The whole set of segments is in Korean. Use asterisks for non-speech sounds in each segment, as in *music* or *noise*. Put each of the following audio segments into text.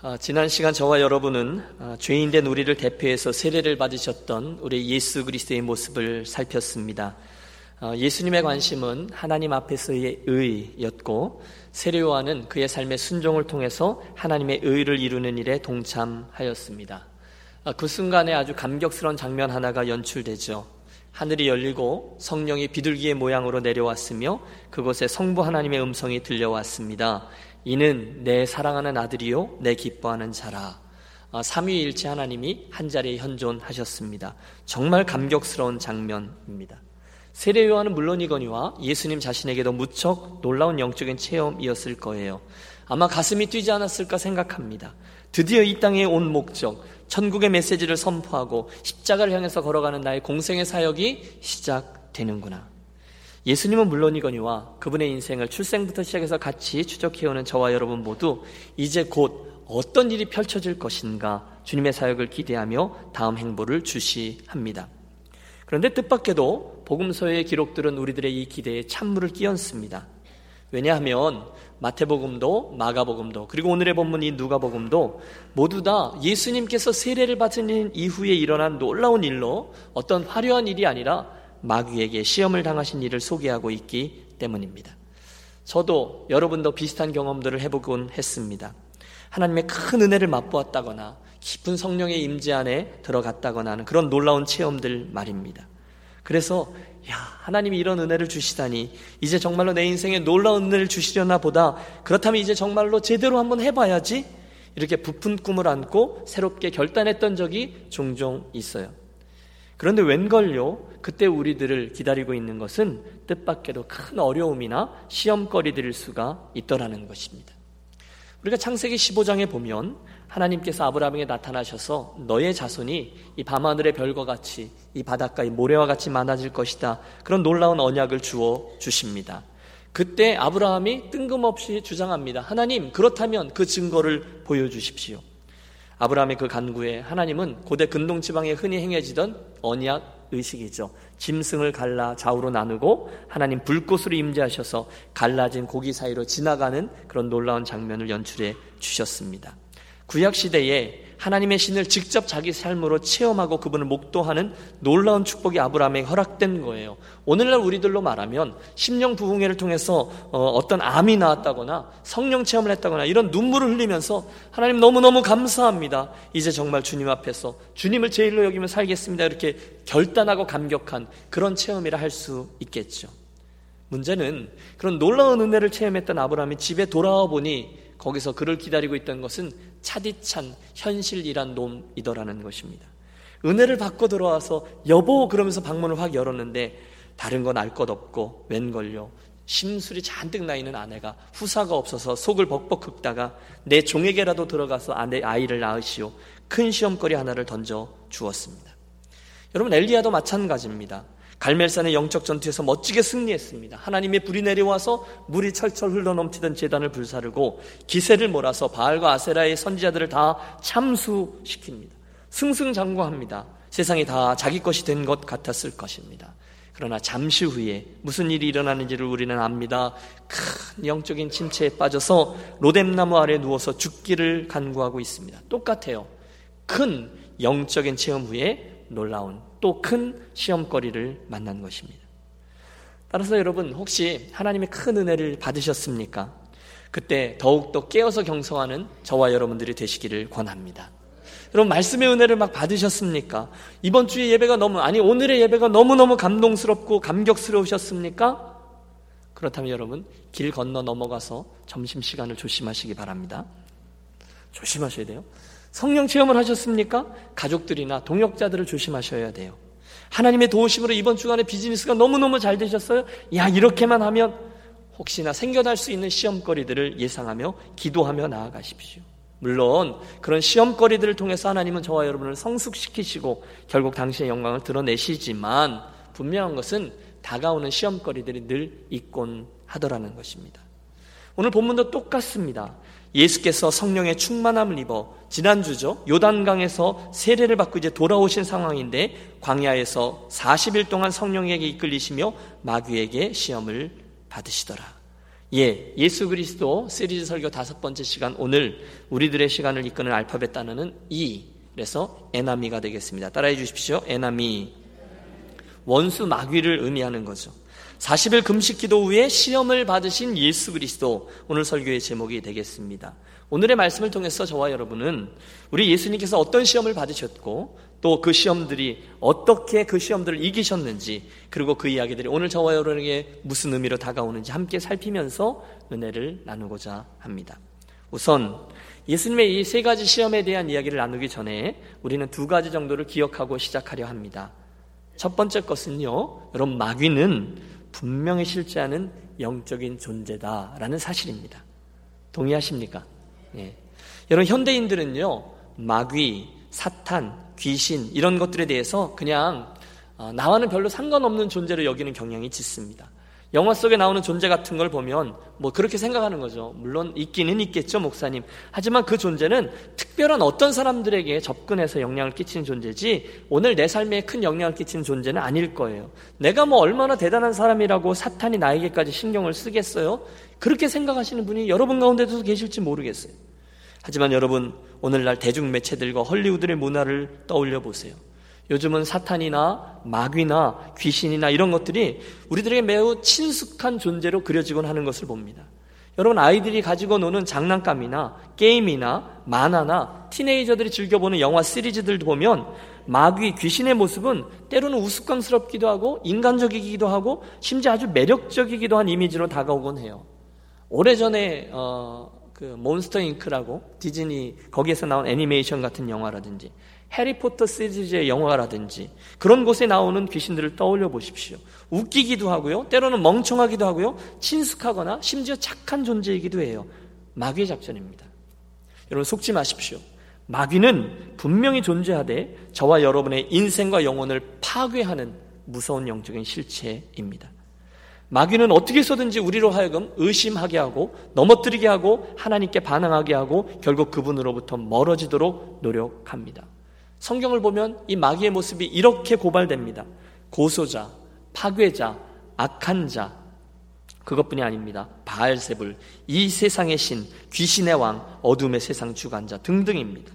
아, 지난 시간 저와 여러분은 아, 죄인된 우리를 대표해서 세례를 받으셨던 우리 예수 그리스도의 모습을 살폈습니다. 아, 예수님의 관심은 하나님 앞에서의 의였고 세례 요한은 그의 삶의 순종을 통해서 하나님의 의를 이루는 일에 동참하였습니다. 그 순간에 아주 감격스러운 장면 하나가 연출되죠. 하늘이 열리고 성령이 비둘기의 모양으로 내려왔으며 그곳에 성부 하나님의 음성이 들려왔습니다. 이는 내 사랑하는 아들이요 내 기뻐하는 자라. 아, 삼위일체 하나님이 한 자리에 현존하셨습니다. 정말 감격스러운 장면입니다. 세례 요한은 물론이거니와 예수님 자신에게도 무척 놀라운 영적인 체험이었을 거예요. 아마 가슴이 뛰지 않았을까 생각합니다. 드디어 이 땅에 온 목적, 천국의 메시지를 선포하고 십자가를 향해서 걸어가는 나의 공생의 사역이 시작되는구나. 예수님은 물론이거니와 그분의 인생을 출생부터 시작해서 같이 추적해오는 저와 여러분 모두 이제 곧 어떤 일이 펼쳐질 것인가 주님의 사역을 기대하며 다음 행보를 주시합니다. 그런데 뜻밖에도 복음서의 기록들은 우리들의 이 기대에 찬물을 끼얹습니다. 왜냐하면 마태복음도 마가복음도 그리고 오늘의 본문 이 누가복음도 모두 다 예수님께서 세례를 받은 이후에 일어난 놀라운 일로 어떤 화려한 일이 아니라 마귀에게 시험을 당하신 일을 소개하고 있기 때문입니다. 저도 여러분도 비슷한 경험들을 해보곤 했습니다. 하나님의 큰 은혜를 맛보았다거나 깊은 성령의 임재 안에 들어갔다거나 하는 그런 놀라운 체험들 말입니다. 그래서 야 하나님이 이런 은혜를 주시다니 이제 정말로 내 인생에 놀라운 은혜를 주시려나 보다 그렇다면 이제 정말로 제대로 한번 해봐야지 이렇게 부푼 꿈을 안고 새롭게 결단했던 적이 종종 있어요. 그런데 웬걸요? 그때 우리들을 기다리고 있는 것은 뜻밖에도 큰 어려움이나 시험거리들일 수가 있더라는 것입니다. 우리가 창세기 15장에 보면 하나님께서 아브라함에게 나타나셔서 너의 자손이 이 밤하늘의 별과 같이 이 바닷가의 모래와 같이 많아질 것이다. 그런 놀라운 언약을 주어 주십니다. 그때 아브라함이 뜬금없이 주장합니다. 하나님, 그렇다면 그 증거를 보여주십시오. 아브라함의 그 간구에 하나님은 고대 근동 지방에 흔히 행해지던 언약 의식이죠. 짐승을 갈라 좌우로 나누고 하나님 불꽃으로 임재하셔서 갈라진 고기 사이로 지나가는 그런 놀라운 장면을 연출해 주셨습니다. 구약 시대에 하나님의 신을 직접 자기 삶으로 체험하고 그분을 목도하는 놀라운 축복이 아브라함에게 허락된 거예요. 오늘날 우리들로 말하면 심령 부흥회를 통해서 어, 떤 암이 나왔다거나 성령 체험을 했다거나 이런 눈물을 흘리면서 하나님 너무너무 감사합니다. 이제 정말 주님 앞에서 주님을 제일로 여기면 살겠습니다. 이렇게 결단하고 감격한 그런 체험이라 할 수 있겠죠. 문제는 그런 놀라운 은혜를 체험했던 아브라함이 집에 돌아와 보니 거기서 그를 기다리고 있던 것은 차디찬 현실이란 놈이더라는 것입니다. 은혜를 받고 들어와서 여보 그러면서 방문을 확 열었는데 다른 건 알 것 없고 웬걸요. 심술이 잔뜩 나 있는 아내가 후사가 없어서 속을 벅벅 긁다가 내 종에게라도 들어가서 아내 아이를 낳으시오. 큰 시험거리 하나를 던져 주었습니다. 여러분 엘리야도 마찬가지입니다. 갈멜산의 영적 전투에서 멋지게 승리했습니다. 하나님의 불이 내려와서 물이 철철 흘러넘치던 재단을 불사르고 기세를 몰아서 바알과 아세라의 선지자들을 다 참수시킵니다. 승승장구합니다. 세상이 다 자기 것이 된 것 같았을 것입니다. 그러나 잠시 후에 무슨 일이 일어나는지를 우리는 압니다. 큰 영적인 침체에 빠져서 로뎀나무 아래 누워서 죽기를 간구하고 있습니다. 똑같아요. 큰 영적인 체험 후에 놀라운 또 큰 시험거리를 만난 것입니다. 따라서 여러분 혹시 하나님의 큰 은혜를 받으셨습니까? 그때 더욱더 깨어서 경성하는 저와 여러분들이 되시기를 권합니다. 여러분 말씀의 은혜를 막 받으셨습니까? 이번 주의 예배가 너무 아니 오늘의 예배가 너무너무 감동스럽고 감격스러우셨습니까? 그렇다면 여러분 길 건너 넘어가서 점심 시간을 조심하시기 바랍니다. 조심하셔야 돼요. 성령 체험을 하셨습니까? 가족들이나 동역자들을 조심하셔야 돼요. 하나님의 도우심으로 이번 주간에 비즈니스가 너무너무 잘 되셨어요? 야, 이렇게만 하면 혹시나 생겨날 수 있는 시험거리들을 예상하며 기도하며 나아가십시오. 물론 그런 시험거리들을 통해서 하나님은 저와 여러분을 성숙시키시고 결국 당신의 영광을 드러내시지만 분명한 것은 다가오는 시험거리들이 늘 있곤 하더라는 것입니다. 오늘 본문도 똑같습니다. 예수께서 성령의 충만함을 입어 지난주죠. 요단강에서 세례를 받고 이제 돌아오신 상황인데 광야에서 40일 동안 성령에게 이끌리시며 마귀에게 시험을 받으시더라. 예, 예수 그리스도 시리즈 설교 다섯 번째 시간 오늘 우리들의 시간을 이끄는 알파벳 단어는 이. 그래서 에나미가 되겠습니다. 따라해 주십시오. 에나미. 원수 마귀를 의미하는 거죠. 40일 금식 기도 후에 시험을 받으신 예수 그리스도 오늘 설교의 제목이 되겠습니다. 오늘의 말씀을 통해서 저와 여러분은 우리 예수님께서 어떤 시험을 받으셨고 또 그 시험들이 어떻게 그 시험들을 이기셨는지 그리고 그 이야기들이 오늘 저와 여러분에게 무슨 의미로 다가오는지 함께 살피면서 은혜를 나누고자 합니다. 우선 예수님의 이 세 가지 시험에 대한 이야기를 나누기 전에 우리는 두 가지 정도를 기억하고 시작하려 합니다. 첫 번째 것은요, 여러분, 마귀는 분명히 실제하는 영적인 존재다라는 사실입니다. 동의하십니까? 예. 여러분, 현대인들은요, 마귀, 사탄, 귀신, 이런 것들에 대해서 그냥 어, 나와는 별로 상관없는 존재로 여기는 경향이 짙습니다. 영화 속에 나오는 존재 같은 걸 보면 뭐 그렇게 생각하는 거죠. 물론 있기는 있겠죠, 목사님. 하지만 그 존재는 특별한 어떤 사람들에게 접근해서 영향을 끼치는 존재지 오늘 내 삶에 큰 영향을 끼치는 존재는 아닐 거예요. 내가 뭐 얼마나 대단한 사람이라고 사탄이 나에게까지 신경을 쓰겠어요? 그렇게 생각하시는 분이 여러분 가운데도 계실지 모르겠어요. 하지만 여러분, 오늘날 대중매체들과 헐리우드의 문화를 떠올려 보세요. 요즘은 사탄이나 마귀나 귀신이나 이런 것들이 우리들에게 매우 친숙한 존재로 그려지곤 하는 것을 봅니다. 여러분 아이들이 가지고 노는 장난감이나 게임이나 만화나 티네이저들이 즐겨보는 영화 시리즈들도 보면 마귀 귀신의 모습은 때로는 우스꽝스럽기도 하고 인간적이기도 하고 심지어 아주 매력적이기도 한 이미지로 다가오곤 해요. 오래전에 어, 그 몬스터 잉크라고 디즈니 거기에서 나온 애니메이션 같은 영화라든지 해리포터 시리즈의 영화라든지 그런 곳에 나오는 귀신들을 떠올려 보십시오. 웃기기도 하고요. 때로는 멍청하기도 하고요. 친숙하거나 심지어 착한 존재이기도 해요. 마귀의 작전입니다. 여러분 속지 마십시오. 마귀는 분명히 존재하되 저와 여러분의 인생과 영혼을 파괴하는 무서운 영적인 실체입니다. 마귀는 어떻게 해서든지 우리로 하여금 의심하게 하고 넘어뜨리게 하고 하나님께 반항하게 하고 결국 그분으로부터 멀어지도록 노력합니다. 성경을 보면 이 마귀의 모습이 이렇게 고발됩니다. 고소자, 파괴자, 악한 자, 그것뿐이 아닙니다. 바알세불, 이 세상의 신, 귀신의 왕, 어둠의 세상 주관자 등등입니다.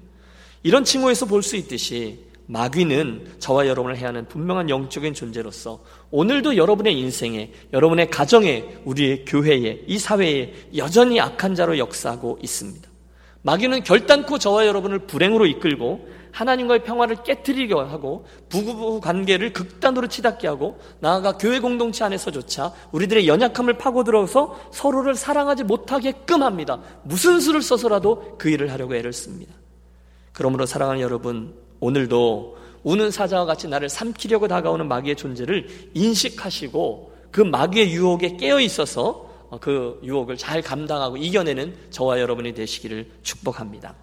이런 칭호에서 볼 수 있듯이 마귀는 저와 여러분을 해하는 분명한 영적인 존재로서 오늘도 여러분의 인생에, 여러분의 가정에, 우리의 교회에, 이 사회에 여전히 악한 자로 역사하고 있습니다. 마귀는 결단코 저와 여러분을 불행으로 이끌고 하나님과의 평화를 깨뜨리려 하고 부부 관계를 극단으로 치닫게 하고 나아가 교회 공동체 안에서조차 우리들의 연약함을 파고들어서 서로를 사랑하지 못하게끔 합니다. 무슨 수를 써서라도 그 일을 하려고 애를 씁니다. 그러므로 사랑하는 여러분, 오늘도 우는 사자와 같이 나를 삼키려고 다가오는 마귀의 존재를 인식하시고 그 마귀의 유혹에 깨어 있어서 그 유혹을 잘 감당하고 이겨내는 저와 여러분이 되시기를 축복합니다.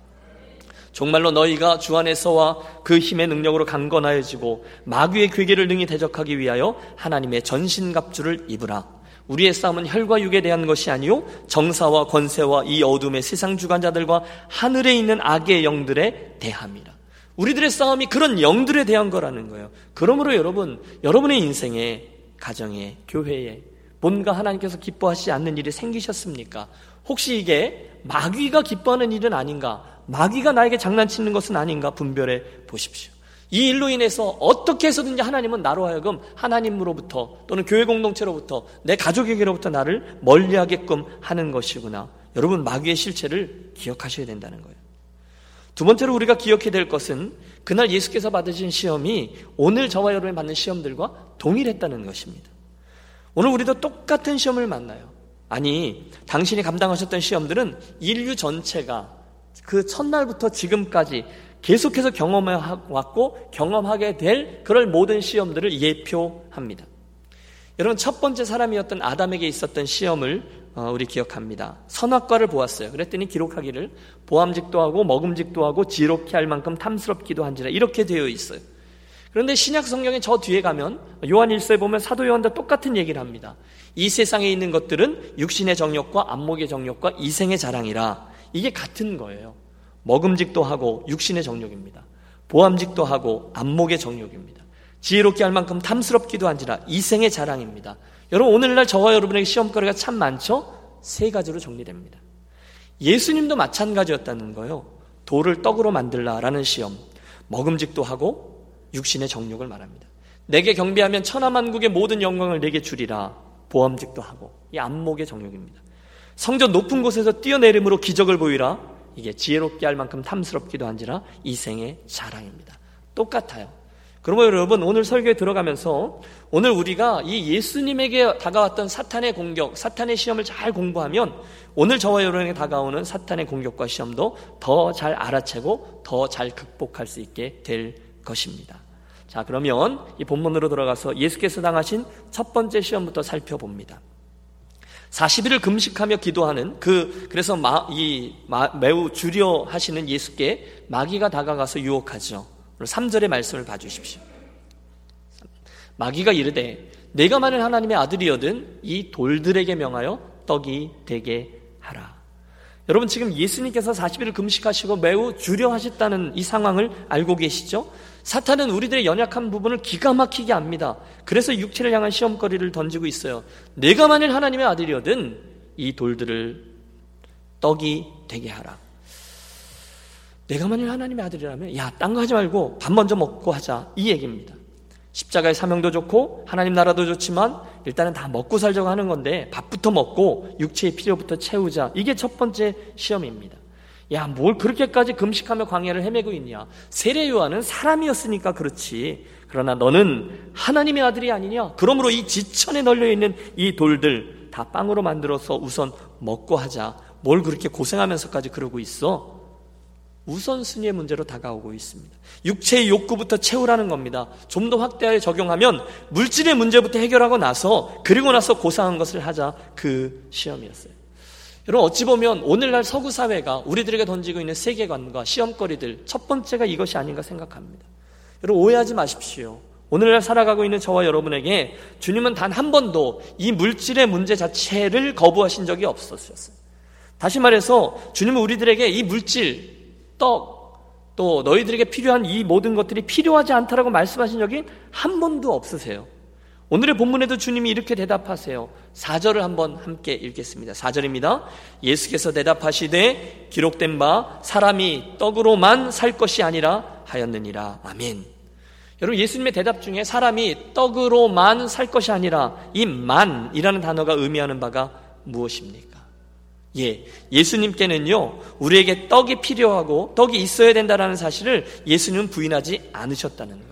정말로 너희가 주 안에서와 그 힘의 능력으로 강건하여지고 마귀의 괴계를 능히 대적하기 위하여 하나님의 전신갑주를 입으라. 우리의 싸움은 혈과 육에 대한 것이 아니요 정사와 권세와 이 어둠의 세상 주관자들과 하늘에 있는 악의 영들에 대함이라. 우리들의 싸움이 그런 영들에 대한 거라는 거예요. 그러므로 여러분, 여러분의 인생에 가정에 교회에 뭔가 하나님께서 기뻐하시지 않는 일이 생기셨습니까? 혹시 이게 마귀가 기뻐하는 일은 아닌가? 마귀가 나에게 장난치는 것은 아닌가 분별해 보십시오. 이 일로 인해서 어떻게 해서든지 하나님은 나로 하여금 하나님으로부터 또는 교회 공동체로부터 내 가족에게로부터 나를 멀리하게끔 하는 것이구나. 여러분 마귀의 실체를 기억하셔야 된다는 거예요. 두 번째로 우리가 기억해야 될 것은 그날 예수께서 받으신 시험이 오늘 저와 여러분이 받는 시험들과 동일했다는 것입니다. 오늘 우리도 똑같은 시험을 만나요. 아니, 당신이 감당하셨던 시험들은 인류 전체가 그 첫날부터 지금까지 계속해서 경험해 왔고 경험하게 될 그런 모든 시험들을 예표합니다. 여러분 첫 번째 사람이었던 아담에게 있었던 시험을 어, 우리 기억합니다. 선악과를 보았어요. 그랬더니 기록하기를 보암직도 하고 먹음직도 하고 지롭게 할 만큼 탐스럽기도 한지라 이렇게 되어 있어요. 그런데 신약 성경에 저 뒤에 가면 요한 일서에 보면 사도 요한도 똑같은 얘기를 합니다. 이 세상에 있는 것들은 육신의 정욕과 안목의 정욕과 이생의 자랑이라 이게 같은 거예요. 먹음직도 하고 육신의 정욕입니다. 보암직도 하고 안목의 정욕입니다. 지혜롭게 할 만큼 탐스럽기도 한지라 이생의 자랑입니다. 여러분 오늘날 저와 여러분에게 시험거리가 참 많죠? 세 가지로 정리됩니다. 예수님도 마찬가지였다는 거예요. 돌을 떡으로 만들라라는 시험. 먹음직도 하고 육신의 정욕을 말합니다. 내게 경배하면 천하만국의 모든 영광을 내게 주리라. 보험직도 하고 이 안목의 정욕입니다. 성전 높은 곳에서 뛰어내림으로 기적을 보이라. 이게 지혜롭게 할 만큼 탐스럽기도 한지라 이생의 자랑입니다. 똑같아요. 그러면 여러분 오늘 설교에 들어가면서 오늘 우리가 이 예수님에게 다가왔던 사탄의 공격, 사탄의 시험을 잘 공부하면 오늘 저와 여러분에게 다가오는 사탄의 공격과 시험도 더 잘 알아채고 더 잘 극복할 수 있게 될 것입니다. 자, 그러면 이 본문으로 들어가서 예수께서 당하신 첫 번째 시험부터 살펴봅니다. 40일을 금식하며 기도하는 그 그래서 마, 이 마, 매우 주려 하시는 예수께 마귀가 다가가서 유혹하죠. 3절의 말씀을 봐 주십시오. 마귀가 이르되 내가 만일 하나님의 아들이여든 이 돌들에게 명하여 떡이 되게 하라. 여러분 지금 예수님께서 40일을 금식하시고 매우 주려 하셨다는 이 상황을 알고 계시죠? 사탄은 우리들의 연약한 부분을 기가 막히게 압니다. 그래서 육체를 향한 시험거리를 던지고 있어요. 내가 만일 하나님의 아들이거든 이 돌들을 떡이 되게 하라. 내가 만일 하나님의 아들이라면 야, 딴 거 하지 말고 밥 먼저 먹고 하자. 이 얘기입니다. 십자가의 사명도 좋고 하나님 나라도 좋지만 일단은 다 먹고 살자고 하는 건데 밥부터 먹고 육체의 필요부터 채우자. 이게 첫 번째 시험입니다. 야, 뭘 그렇게까지 금식하며 광야를 헤매고 있냐? 세례 요한은 사람이었으니까 그렇지. 그러나 너는 하나님의 아들이 아니냐? 그러므로 이 지천에 널려 있는 이 돌들 다 빵으로 만들어서 우선 먹고 하자. 뭘 그렇게 고생하면서까지 그러고 있어? 우선순위의 문제로 다가오고 있습니다. 육체의 욕구부터 채우라는 겁니다. 좀 더 확대하여 적용하면 물질의 문제부터 해결하고 나서 그리고 나서 고상한 것을 하자 그 시험이었어요. 여러분 어찌 보면 오늘날 서구 사회가 우리들에게 던지고 있는 세계관과 시험거리들 첫 번째가 이것이 아닌가 생각합니다. 여러분 오해하지 마십시오. 오늘날 살아가고 있는 저와 여러분에게 주님은 단 한 번도 이 물질의 문제 자체를 거부하신 적이 없었어요. 다시 말해서 주님은 우리들에게 이 물질, 떡, 또 너희들에게 필요한 이 모든 것들이 필요하지 않다라고 말씀하신 적이 한 번도 없으세요. 오늘의 본문에도 주님이 이렇게 대답하세요. 4절을 한번 함께 읽겠습니다. 4절입니다. 예수께서 대답하시되 기록된 바 사람이 떡으로만 살 것이 아니라 하였느니라. 아멘. 여러분 예수님의 대답 중에 사람이 떡으로만 살 것이 아니라 이 만이라는 단어가 의미하는 바가 무엇입니까? 예, 예수님께는요, 우리에게 떡이 필요하고 떡이 있어야 된다는 사실을 예수님은 부인하지 않으셨다는 거예요.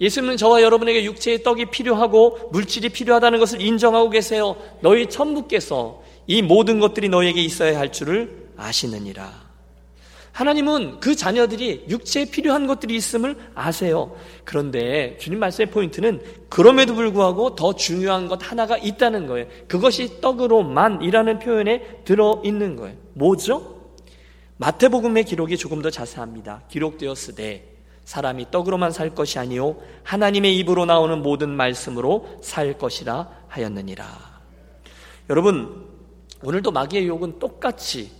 예수님은 저와 여러분에게 육체의 떡이 필요하고 물질이 필요하다는 것을 인정하고 계세요. 너희 천부께서 이 모든 것들이 너에게 있어야 할 줄을 아시느니라. 하나님은 그 자녀들이 육체에 필요한 것들이 있음을 아세요. 그런데 주님 말씀의 포인트는 그럼에도 불구하고 더 중요한 것 하나가 있다는 거예요. 그것이 떡으로만이라는 표현에 들어 있는 거예요. 뭐죠? 마태복음의 기록이 조금 더 자세합니다. 기록되었으되 사람이 떡으로만 살 것이 아니요 하나님의 입으로 나오는 모든 말씀으로 살 것이라 하였느니라. 여러분 오늘도 마귀의 유혹은 똑같이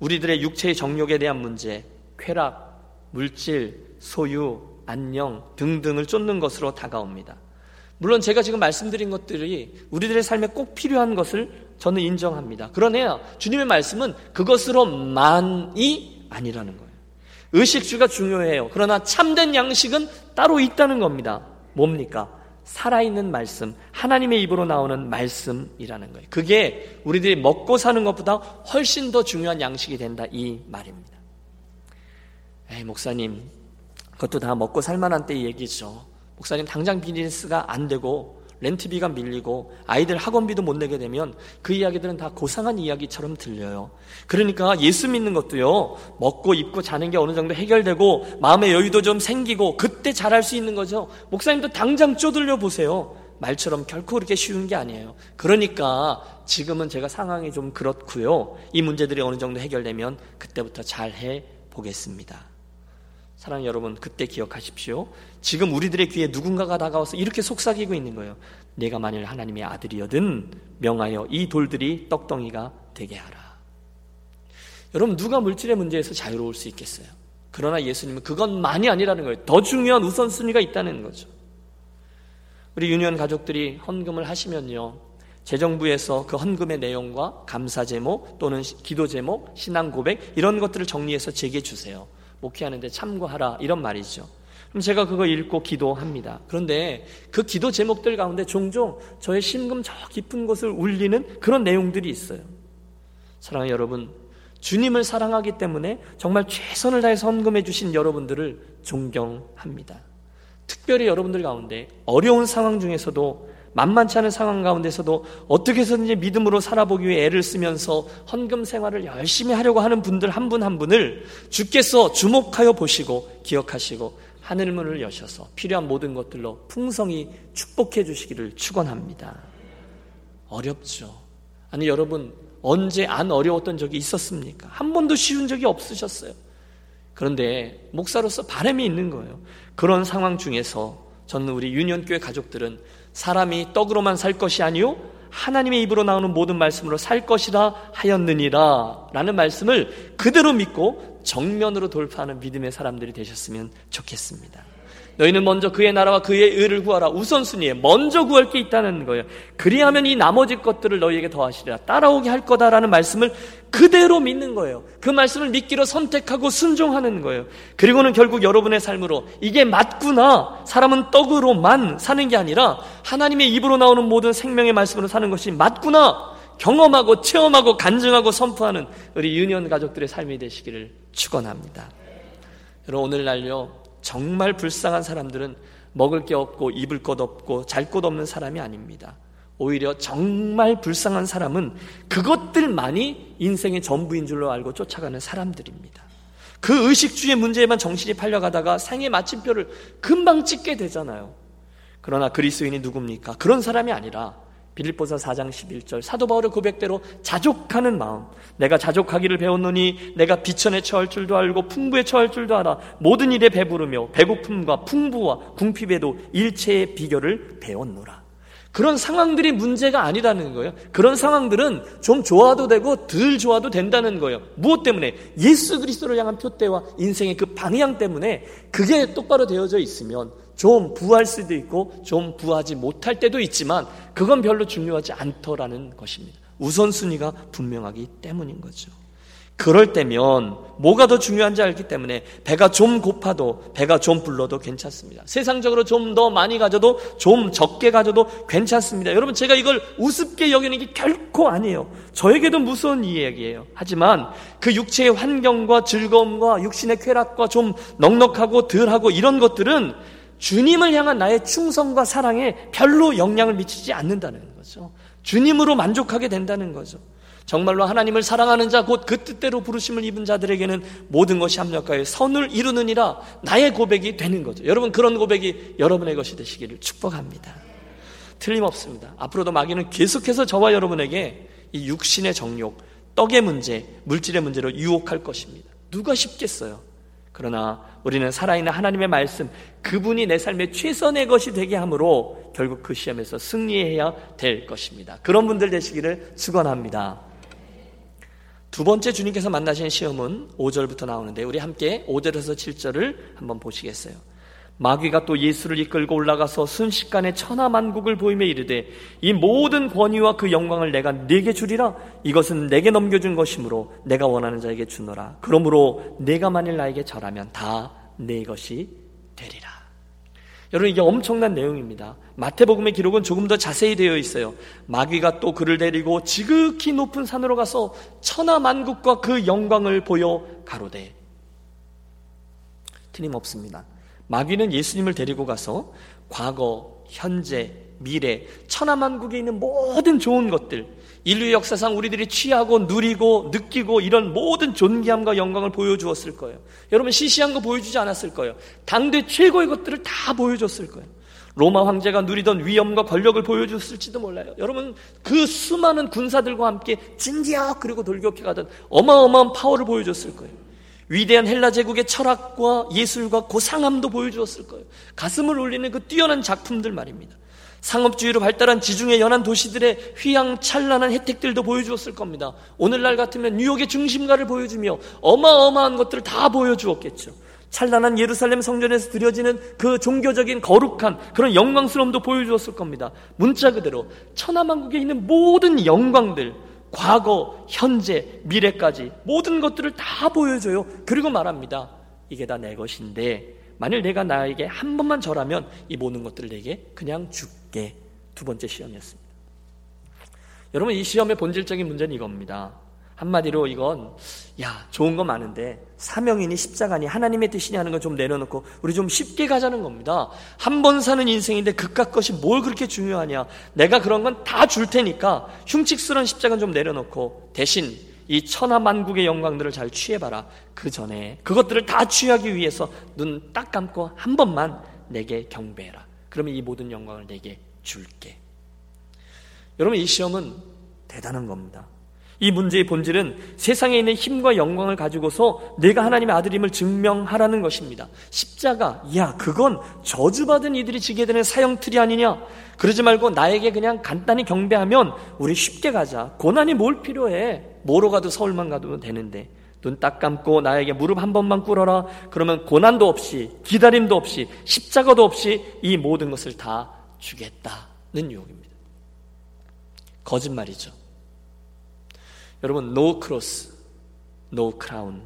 우리들의 육체의 정욕에 대한 문제, 쾌락, 물질, 소유, 안녕 등등을 쫓는 것으로 다가옵니다. 물론 제가 지금 말씀드린 것들이 우리들의 삶에 꼭 필요한 것을 저는 인정합니다. 그러나 주님의 말씀은 그것으로만이 아니라는 거예요. 의식주가 중요해요. 그러나 참된 양식은 따로 있다는 겁니다. 뭡니까? 살아있는 말씀, 하나님의 입으로 나오는 말씀이라는 거예요. 그게 우리들이 먹고 사는 것보다 훨씬 더 중요한 양식이 된다. 이 말입니다. 에이, 목사님, 그것도 다 먹고 살만한 때의 얘기죠. 목사님, 당장 비즈니스가 안 되고 렌트비가 밀리고 아이들 학원비도 못 내게 되면 그 이야기들은 다 고상한 이야기처럼 들려요. 그러니까 예수 믿는 것도요, 먹고 입고 자는 게 어느 정도 해결되고 마음의 여유도 좀 생기고 그때 잘할 수 있는 거죠. 목사님도 당장 쪼들려 보세요. 말처럼 결코 그렇게 쉬운 게 아니에요. 그러니까 지금은 제가 상황이 좀 그렇고요. 이 문제들이 어느 정도 해결되면 그때부터 잘 해 보겠습니다. 사랑 여러분, 그때 기억하십시오. 지금 우리들의 귀에 누군가가 다가와서 이렇게 속삭이고 있는 거예요. 내가 만일 하나님의 아들이여든 명하여 이 돌들이 떡덩이가 되게 하라. 여러분, 누가 물질의 문제에서 자유로울 수 있겠어요? 그러나 예수님은 그것만이 아니라는 거예요. 더 중요한 우선순위가 있다는 거죠. 우리 유니온 가족들이 헌금을 하시면요. 재정부에서 그 헌금의 내용과 감사 제목 또는 기도 제목, 신앙 고백 이런 것들을 정리해서 제게 주세요. 목회하는데 참고하라 이런 말이죠. 그럼 제가 그거 읽고 기도합니다. 그런데 그 기도 제목들 가운데 종종 저의 심금 저 깊은 곳을 울리는 그런 내용들이 있어요. 사랑하는 여러분, 주님을 사랑하기 때문에 정말 최선을 다해서 헌금해 주신 여러분들을 존경합니다. 특별히 여러분들 가운데 어려운 상황 중에서도 만만치 않은 상황 가운데서도 어떻게 해서든지 믿음으로 살아보기 위해 애를 쓰면서 헌금 생활을 열심히 하려고 하는 분들 한 분한 한 분을 주께서 주목하여 보시고 기억하시고 하늘 문을 여셔서 필요한 모든 것들로 풍성히 축복해 주시기를 축원합니다. 어렵죠. 아니 여러분 언제 안 어려웠던 적이 있었습니까? 한 번도 쉬운 적이 없으셨어요. 그런데 목사로서 바람이 있는 거예요. 그런 상황 중에서 저는 우리 유년교회 가족들은 사람이 떡으로만 살 것이 아니요 하나님의 입으로 나오는 모든 말씀으로 살 것이라 하였느니라 라는 말씀을 그대로 믿고 정면으로 돌파하는 믿음의 사람들이 되셨으면 좋겠습니다. 너희는 먼저 그의 나라와 그의 의를 구하라. 우선순위에 먼저 구할 게 있다는 거예요. 그리하면 이 나머지 것들을 너희에게 더하시리라. 따라오게 할 거다라는 말씀을 그대로 믿는 거예요. 그 말씀을 믿기로 선택하고 순종하는 거예요. 그리고는 결국 여러분의 삶으로 이게 맞구나. 사람은 떡으로만 사는 게 아니라 하나님의 입으로 나오는 모든 생명의 말씀으로 사는 것이 맞구나. 경험하고 체험하고 간증하고 선포하는 우리 유년 가족들의 삶이 되시기를 축원합니다. 여러분 오늘날요 정말 불쌍한 사람들은 먹을 게 없고 입을 것 없고 잘곳 없는 사람이 아닙니다. 오히려 정말 불쌍한 사람은 그것들만이 인생의 전부인 줄로 알고 쫓아가는 사람들입니다. 그 의식주의 문제에만 정신이 팔려가다가 생의 마침표를 금방 찍게 되잖아요. 그러나 그리스인이 누굽니까? 그런 사람이 아니라 빌립보서 4장 11절 사도 바울의 고백대로 자족하는 마음. 내가 자족하기를 배웠노니 내가 비천에 처할 줄도 알고 풍부에 처할 줄도 알아 모든 일에 배부르며 배고픔과 풍부와 궁핍에도 일체의 비결을 배웠노라 그런 상황들이 문제가 아니라는 거예요. 그런 상황들은 좀 좋아도 되고 덜 좋아도 된다는 거예요. 무엇 때문에? 예수 그리스도를 향한 표대와 인생의 그 방향 때문에 그게 똑바로 되어져 있으면 좀 부할 수도 있고 좀 부하지 못할 때도 있지만 그건 별로 중요하지 않더라는 것입니다. 우선순위가 분명하기 때문인 거죠. 그럴 때면 뭐가 더 중요한지 알기 때문에 배가 좀 고파도 배가 좀 불러도 괜찮습니다. 세상적으로 좀 더 많이 가져도 좀 적게 가져도 괜찮습니다. 여러분 제가 이걸 우습게 여기는 게 결코 아니에요. 저에게도 무서운 이야기예요. 하지만 그 육체의 환경과 즐거움과 육신의 쾌락과 좀 넉넉하고 덜하고 이런 것들은 주님을 향한 나의 충성과 사랑에 별로 영향을 미치지 않는다는 거죠. 주님으로 만족하게 된다는 거죠. 정말로 하나님을 사랑하는 자, 곧 그 뜻대로 부르심을 입은 자들에게는 모든 것이 합력하여 선을 이루느니라 나의 고백이 되는 거죠. 여러분, 그런 고백이 여러분의 것이 되시기를 축복합니다. 틀림없습니다. 앞으로도 마귀는 계속해서 저와 여러분에게 이 육신의 정욕, 떡의 문제, 물질의 문제로 유혹할 것입니다. 누가 쉽겠어요? 그러나 우리는 살아있는 하나님의 말씀, 그분이 내 삶의 최선의 것이 되게 하므로 결국 그 시험에서 승리해야 될 것입니다. 그런 분들 되시기를 축원합니다. 두 번째 주님께서 만나신 시험은 5절부터 나오는데 우리 함께 5절에서 7절을 한번 보시겠어요. 마귀가 또 예수를 이끌고 올라가서 순식간에 천하만국을 보이며 이르되 이 모든 권위와 그 영광을 내가 네게 주리라. 이것은 내게 넘겨준 것이므로 내가 원하는 자에게 주노라. 그러므로 내가 만일 나에게 절하면 다 내 것이 되리라 여러분 이게 엄청난 내용입니다. 마태복음의 기록은 조금 더 자세히 되어 있어요. 마귀가 또 그를 데리고 지극히 높은 산으로 가서 천하 만국과 그 영광을 보여 가로되 틀림없습니다. 마귀는 예수님을 데리고 가서 과거, 현재, 미래, 천하만국에 있는 모든 좋은 것들, 인류 역사상 우리들이 취하고 누리고 느끼고 이런 모든 존귀함과 영광을 보여주었을 거예요. 여러분 시시한 거 보여주지 않았을 거예요. 당대 최고의 것들을 다 보여줬을 거예요. 로마 황제가 누리던 위엄과 권력을 보여줬을지도 몰라요. 여러분 그 수많은 군사들과 함께 진지하고 그리고 돌격해 가던 어마어마한 파워를 보여줬을 거예요. 위대한 헬라 제국의 철학과 예술과 고상함도 보여주었을 거예요. 가슴을 울리는 그 뛰어난 작품들 말입니다. 상업주의로 발달한 지중해 연안 도시들의 휘황찬란한 혜택들도 보여주었을 겁니다. 오늘날 같으면 뉴욕의 중심가를 보여주며 어마어마한 것들을 다 보여주었겠죠. 찬란한 예루살렘 성전에서 드려지는 그 종교적인 거룩한 그런 영광스러움도 보여주었을 겁니다. 문자 그대로 천하만국에 있는 모든 영광들, 과거, 현재, 미래까지 모든 것들을 다 보여줘요. 그리고 말합니다. 이게 다 내 것인데 만일 내가 나에게 한 번만 절하면 이 모든 것들을 내게 그냥 줄게. 두 번째 시험이었습니다. 여러분 이 시험의 본질적인 문제는 이겁니다. 한마디로 이건 야 좋은 거 많은데 사명이니 십자가니 하나님의 뜻이니 하는 건 좀 내려놓고 우리 좀 쉽게 가자는 겁니다. 한 번 사는 인생인데 그깟 것이 뭘 그렇게 중요하냐? 내가 그런 건 다 줄 테니까 흉측스러운 십자가는 좀 내려놓고 대신 이 천하 만국의 영광들을 잘 취해봐라. 그 전에 그것들을 다 취하기 위해서 눈 딱 감고 한 번만 내게 경배해라. 그러면 이 모든 영광을 내게 줄게. 여러분 이 시험은 대단한 겁니다. 이 문제의 본질은 세상에 있는 힘과 영광을 가지고서 내가 하나님의 아들임을 증명하라는 것입니다. 십자가, 야, 그건 저주받은 이들이 지게 되는 사형틀이 아니냐? 그러지 말고 나에게 그냥 간단히 경배하면 우리 쉽게 가자. 고난이 뭘 필요해? 뭐로 가도 서울만 가도 되는데. 눈 딱 감고 나에게 무릎 한 번만 꿇어라. 그러면 고난도 없이, 기다림도 없이, 십자가도 없이 이 모든 것을 다 주겠다는 유혹입니다. 거짓말이죠. 여러분, no cross, no crown.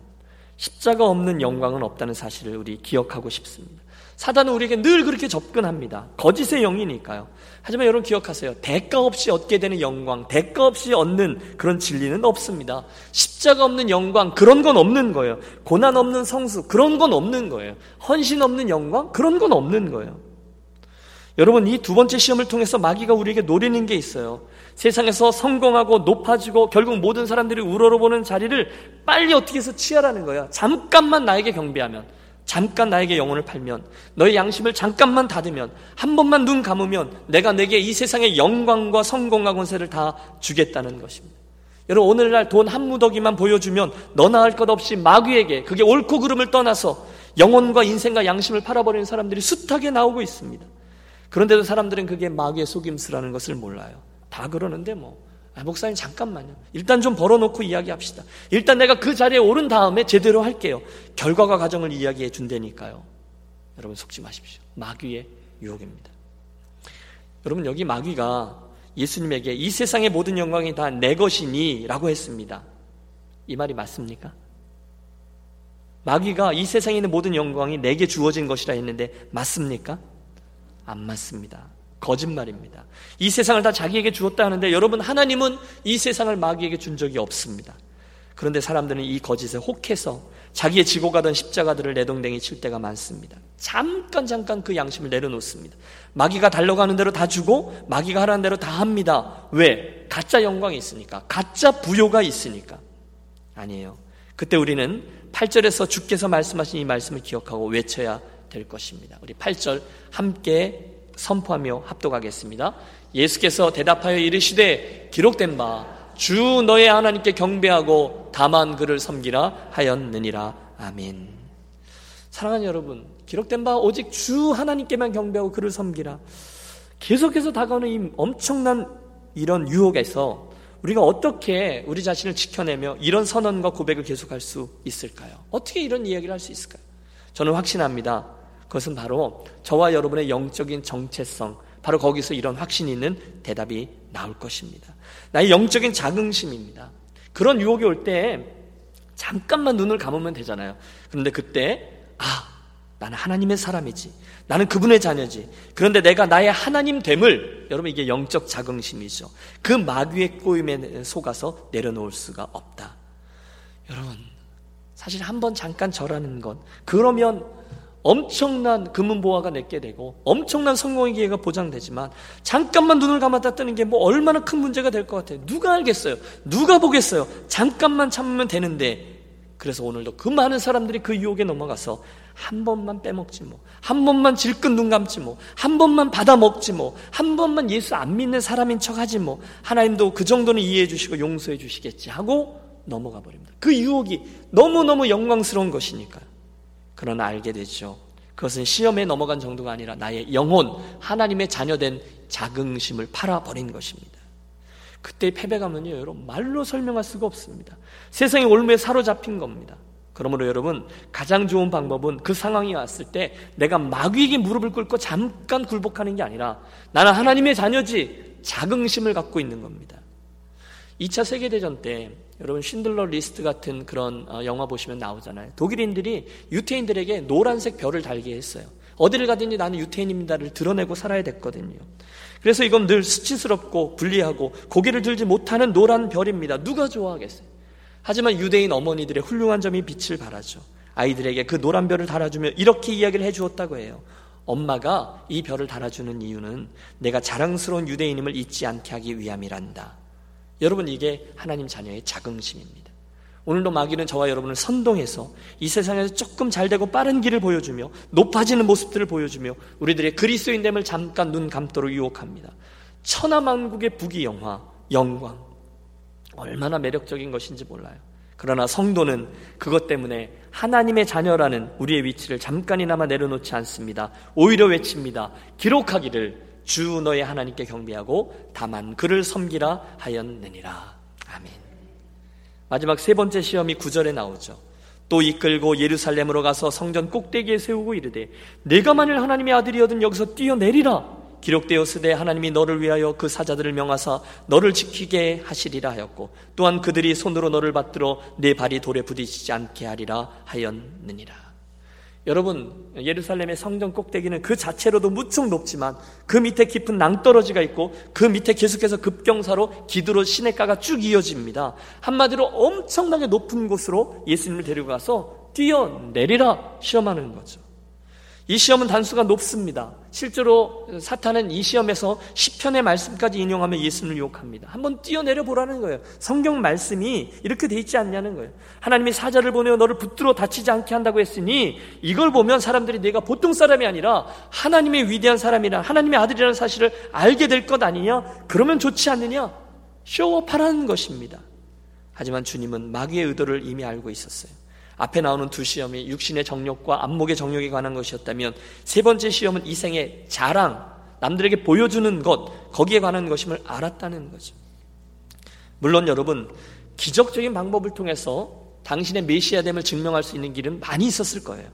십자가 없는 영광은 없다는 사실을 우리 기억하고 싶습니다. 사단은 우리에게 늘 그렇게 접근합니다. 거짓의 영이니까요. 하지만 여러분 기억하세요. 대가 없이 얻게 되는 영광, 대가 없이 얻는 그런 진리는 없습니다. 십자가 없는 영광, 그런 건 없는 거예요. 고난 없는 성수, 그런 건 없는 거예요. 헌신 없는 영광, 그런 건 없는 거예요. 여러분, 이 두 번째 시험을 통해서 마귀가 우리에게 노리는 게 있어요. 세상에서 성공하고 높아지고 결국 모든 사람들이 우러러보는 자리를 빨리 어떻게 해서 취하라는 거야. 잠깐만 나에게 경배하면, 잠깐 나에게 영혼을 팔면, 너의 양심을 잠깐만 닫으면, 한 번만 눈 감으면 내가 내게 이 세상의 영광과 성공과 권세를 다 주겠다는 것입니다. 여러분 오늘날 돈 한 무더기만 보여주면 너나 할 것 없이 마귀에게 그게 옳고 그름을 떠나서 영혼과 인생과 양심을 팔아버리는 사람들이 숱하게 나오고 있습니다. 그런데도 사람들은 그게 마귀의 속임수라는 것을 몰라요. 다 그러는데 뭐. 아, 목사님 잠깐만요. 일단 좀 벌어놓고 이야기합시다. 일단 내가 그 자리에 오른 다음에 제대로 할게요. 결과가 과정을 이야기해 준다니까요. 여러분 속지 마십시오. 마귀의 유혹입니다. 여러분 여기 마귀가 예수님에게 이 세상의 모든 영광이 다 내 것이니 라고 했습니다. 이 말이 맞습니까? 마귀가 이 세상에 있는 모든 영광이 내게 주어진 것이라 했는데 맞습니까? 안 맞습니다. 거짓말입니다. 이 세상을 다 자기에게 주었다 하는데 여러분 하나님은 이 세상을 마귀에게 준 적이 없습니다. 그런데 사람들은 이 거짓에 혹해서 자기의 지고 가던 십자가들을 내동댕이 칠 때가 많습니다. 잠깐 잠깐 그 양심을 내려놓습니다. 마귀가 달려가는 대로 다 주고 마귀가 하라는 대로 다 합니다. 왜? 가짜 영광이 있으니까. 가짜 부요가 있으니까. 아니에요. 그때 우리는 8절에서 주께서 말씀하신 이 말씀을 기억하고 외쳐야 될 것입니다. 우리 8절 함께 선포하며 합독하겠습니다. 예수께서 대답하여 이르시되 기록된 바 주 너의 하나님께 경배하고 다만 그를 섬기라 하였느니라. 아멘. 사랑하는 여러분, 기록된 바 오직 주 하나님께만 경배하고 그를 섬기라. 계속해서 다가오는 이 엄청난 이런 유혹에서 우리가 어떻게 우리 자신을 지켜내며 이런 선언과 고백을 계속할 수 있을까요? 어떻게 이런 이야기를 할 수 있을까요? 저는 확신합니다. 그것은 바로 저와 여러분의 영적인 정체성, 바로 거기서 이런 확신이 있는 대답이 나올 것입니다. 나의 영적인 자긍심입니다. 그런 유혹이 올 때 잠깐만 눈을 감으면 되잖아요. 그런데 그때, 아, 나는 하나님의 사람이지. 나는 그분의 자녀지. 그런데 내가 나의 하나님 됨을, 여러분 이게 영적 자긍심이죠. 그 마귀의 꼬임에 속아서 내려놓을 수가 없다. 여러분, 사실 한 번 잠깐 절하는 건, 그러면 엄청난 금은보화가 내게 되고 엄청난 성공의 기회가 보장되지만 잠깐만 눈을 감았다 뜨는 게 뭐 얼마나 큰 문제가 될 것 같아요. 누가 알겠어요? 누가 보겠어요? 잠깐만 참으면 되는데 그래서 오늘도 그 많은 사람들이 그 유혹에 넘어가서 한 번만 빼먹지 뭐, 한 번만 질끈 눈 감지 뭐, 한 번만 받아 먹지 뭐, 한 번만 예수 안 믿는 사람인 척 하지 뭐, 하나님도 그 정도는 이해해 주시고 용서해 주시겠지 하고 넘어가 버립니다. 그 유혹이 너무너무 영광스러운 것이니까요. 그러나 알게 되죠. 그것은 시험에 넘어간 정도가 아니라 나의 영혼, 하나님의 자녀된 자긍심을 팔아버린 것입니다. 그때 패배감은요, 여러분, 말로 설명할 수가 없습니다. 세상의 올무에 사로잡힌 겁니다. 그러므로 여러분 가장 좋은 방법은 그 상황이 왔을 때 내가 마귀에게 무릎을 꿇고 잠깐 굴복하는 게 아니라 나는 하나님의 자녀지 자긍심을 갖고 있는 겁니다. 2차 세계대전 때 여러분 쉰들러 리스트 같은 그런 어, 영화 보시면 나오잖아요. 독일인들이 유태인들에게 노란색 별을 달게 했어요. 어디를 가든지 나는 유태인입니다를 드러내고 살아야 됐거든요. 그래서 이건 늘 수치스럽고 불리하고 고개를 들지 못하는 노란 별입니다. 누가 좋아하겠어요? 하지만 유대인 어머니들의 훌륭한 점이 빛을 발하죠. 아이들에게 그 노란 별을 달아주며 이렇게 이야기를 해주었다고 해요. 엄마가 이 별을 달아주는 이유는 내가 자랑스러운 유대인임을 잊지 않게 하기 위함이란다. 여러분 이게 하나님 자녀의 자긍심입니다. 오늘도 마귀는 저와 여러분을 선동해서 이 세상에서 조금 잘 되고 빠른 길을 보여주며 높아지는 모습들을 보여주며 우리들의 그리스도인됨을 잠깐 눈 감도록 유혹합니다. 천하만국의 부귀 영화, 영광 얼마나 매력적인 것인지 몰라요. 그러나 성도는 그것 때문에 하나님의 자녀라는 우리의 위치를 잠깐이나마 내려놓지 않습니다. 오히려 외칩니다. 기록하기를 주 너의 하나님께 경배하고 다만 그를 섬기라 하였느니라. 아멘. 마지막 세 번째 시험이 구절에 나오죠. 또 이끌고 예루살렘으로 가서 성전 꼭대기에 세우고 이르되 내가 만일 하나님의 아들이어든 여기서 뛰어내리라 기록되었으되 하나님이 너를 위하여 그 사자들을 명하사 너를 지키게 하시리라 하였고 또한 그들이 손으로 너를 받들어 내 발이 돌에 부딪히지 않게 하리라 하였느니라 여러분 예루살렘의 성전 꼭대기는 그 자체로도 무척 높지만 그 밑에 깊은 낭떠러지가 있고 그 밑에 계속해서 급경사로 기드로 시내가가 쭉 이어집니다. 한마디로 엄청나게 높은 곳으로 예수님을 데리고 가서 뛰어내리라 시험하는 거죠. 이 시험은 단수가 높습니다. 실제로 사탄은 이 시험에서 시편의 말씀까지 인용하며 예수님을 유혹합니다. 한번 뛰어내려 보라는 거예요. 성경 말씀이 이렇게 돼 있지 않냐는 거예요. 하나님이 사자를 보내어 너를 붙들어 다치지 않게 한다고 했으니 이걸 보면 사람들이 내가 보통 사람이 아니라 하나님의 위대한 사람이라 하나님의 아들이라는 사실을 알게 될 것 아니냐? 그러면 좋지 않느냐? 쇼업하라는 것입니다. 하지만 주님은 마귀의 의도를 이미 알고 있었어요. 앞에 나오는 두 시험이 육신의 정욕과 안목의 정욕에 관한 것이었다면 세 번째 시험은 이 생의 자랑, 남들에게 보여주는 것, 거기에 관한 것임을 알았다는 거죠. 물론 여러분, 기적적인 방법을 통해서 당신의 메시아됨을 증명할 수 있는 길은 많이 있었을 거예요.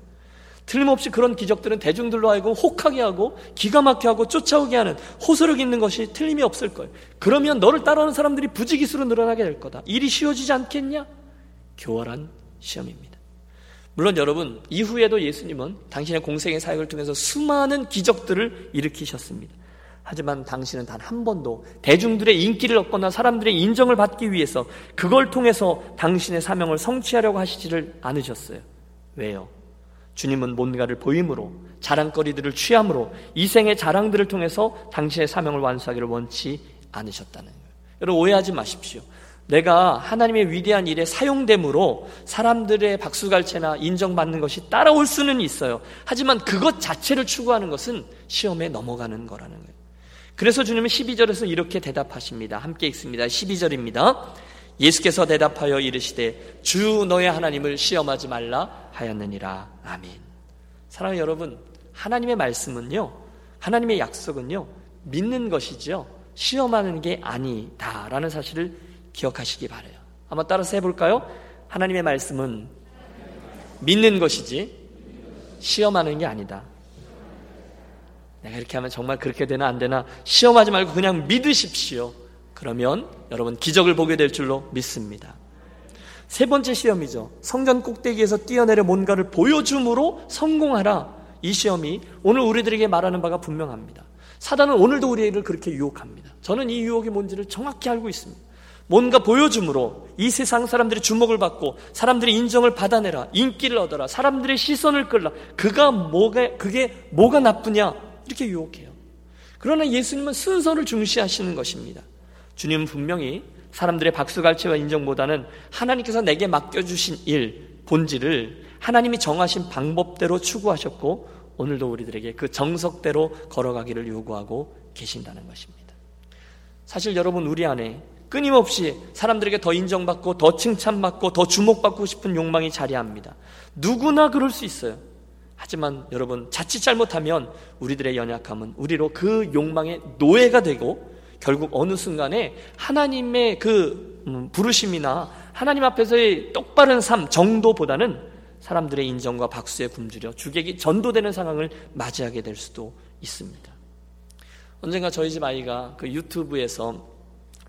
틀림없이 그런 기적들은 대중들로 하여금 혹하게 하고 기가 막히게 하고 쫓아오게 하는 호소력 있는 것이 틀림이 없을 거예요. 그러면 너를 따라오는 사람들이 부지기수로 늘어나게 될 거다. 일이 쉬워지지 않겠냐? 교활한 시험입니다. 물론 여러분, 이후에도 예수님은 당신의 공생의 사역을 통해서 수많은 기적들을 일으키셨습니다. 하지만 당신은 단 한 번도 대중들의 인기를 얻거나 사람들의 인정을 받기 위해서 그걸 통해서 당신의 사명을 성취하려고 하시지를 않으셨어요. 왜요? 주님은 뭔가를 보임으로 자랑거리들을 취함으로 이생의 자랑들을 통해서 당신의 사명을 완수하기를 원치 않으셨다는 거예요. 여러분 오해하지 마십시오. 내가 하나님의 위대한 일에 사용됨으로 사람들의 박수갈채나 인정받는 것이 따라올 수는 있어요. 하지만 그것 자체를 추구하는 것은 시험에 넘어가는 거라는 거예요. 그래서 주님은 12절에서 이렇게 대답하십니다. 함께 읽습니다. 12절입니다. 예수께서 대답하여 이르시되 주 너의 하나님을 시험하지 말라 하였느니라. 아멘. 사랑하는 여러분, 하나님의 말씀은요. 하나님의 약속은요. 믿는 것이죠. 시험하는 게 아니다라는 사실을 기억하시기 바래요. 한번 따라서 해볼까요? 하나님의 말씀은 믿는 것이지 시험하는 게 아니다. 내가 이렇게 하면 정말 그렇게 되나 안 되나 시험하지 말고 그냥 믿으십시오. 그러면 여러분 기적을 보게 될 줄로 믿습니다. 세 번째 시험이죠. 성전 꼭대기에서 뛰어내려 뭔가를 보여줌으로 성공하라. 이 시험이 오늘 우리들에게 말하는 바가 분명합니다. 사단은 오늘도 우리를 그렇게 유혹합니다. 저는 이 유혹이 뭔지를 정확히 알고 있습니다. 뭔가 보여줌으로 이 세상 사람들의 주목을 받고 사람들의 인정을 받아내라 인기를 얻어라 사람들의 시선을 끌라 그가 뭐가 그게 뭐가 나쁘냐 이렇게 유혹해요. 그러나 예수님은 순서를 중시하시는 것입니다. 주님은 분명히 사람들의 박수갈채와 인정보다는 하나님께서 내게 맡겨주신 일, 본질을 하나님이 정하신 방법대로 추구하셨고 오늘도 우리들에게 그 정석대로 걸어가기를 요구하고 계신다는 것입니다. 사실 여러분 우리 안에 끊임없이 사람들에게 더 인정받고 더 칭찬받고 더 주목받고 싶은 욕망이 자리합니다. 누구나 그럴 수 있어요. 하지만 여러분 자칫 잘못하면 우리들의 연약함은 우리로 그 욕망의 노예가 되고 결국 어느 순간에 하나님의 그 음, 부르심이나 하나님 앞에서의 똑바른 삶 정도보다는 사람들의 인정과 박수에 굶주려 주객이 전도되는 상황을 맞이하게 될 수도 있습니다. 언젠가 저희 집 아이가 그 유튜브에서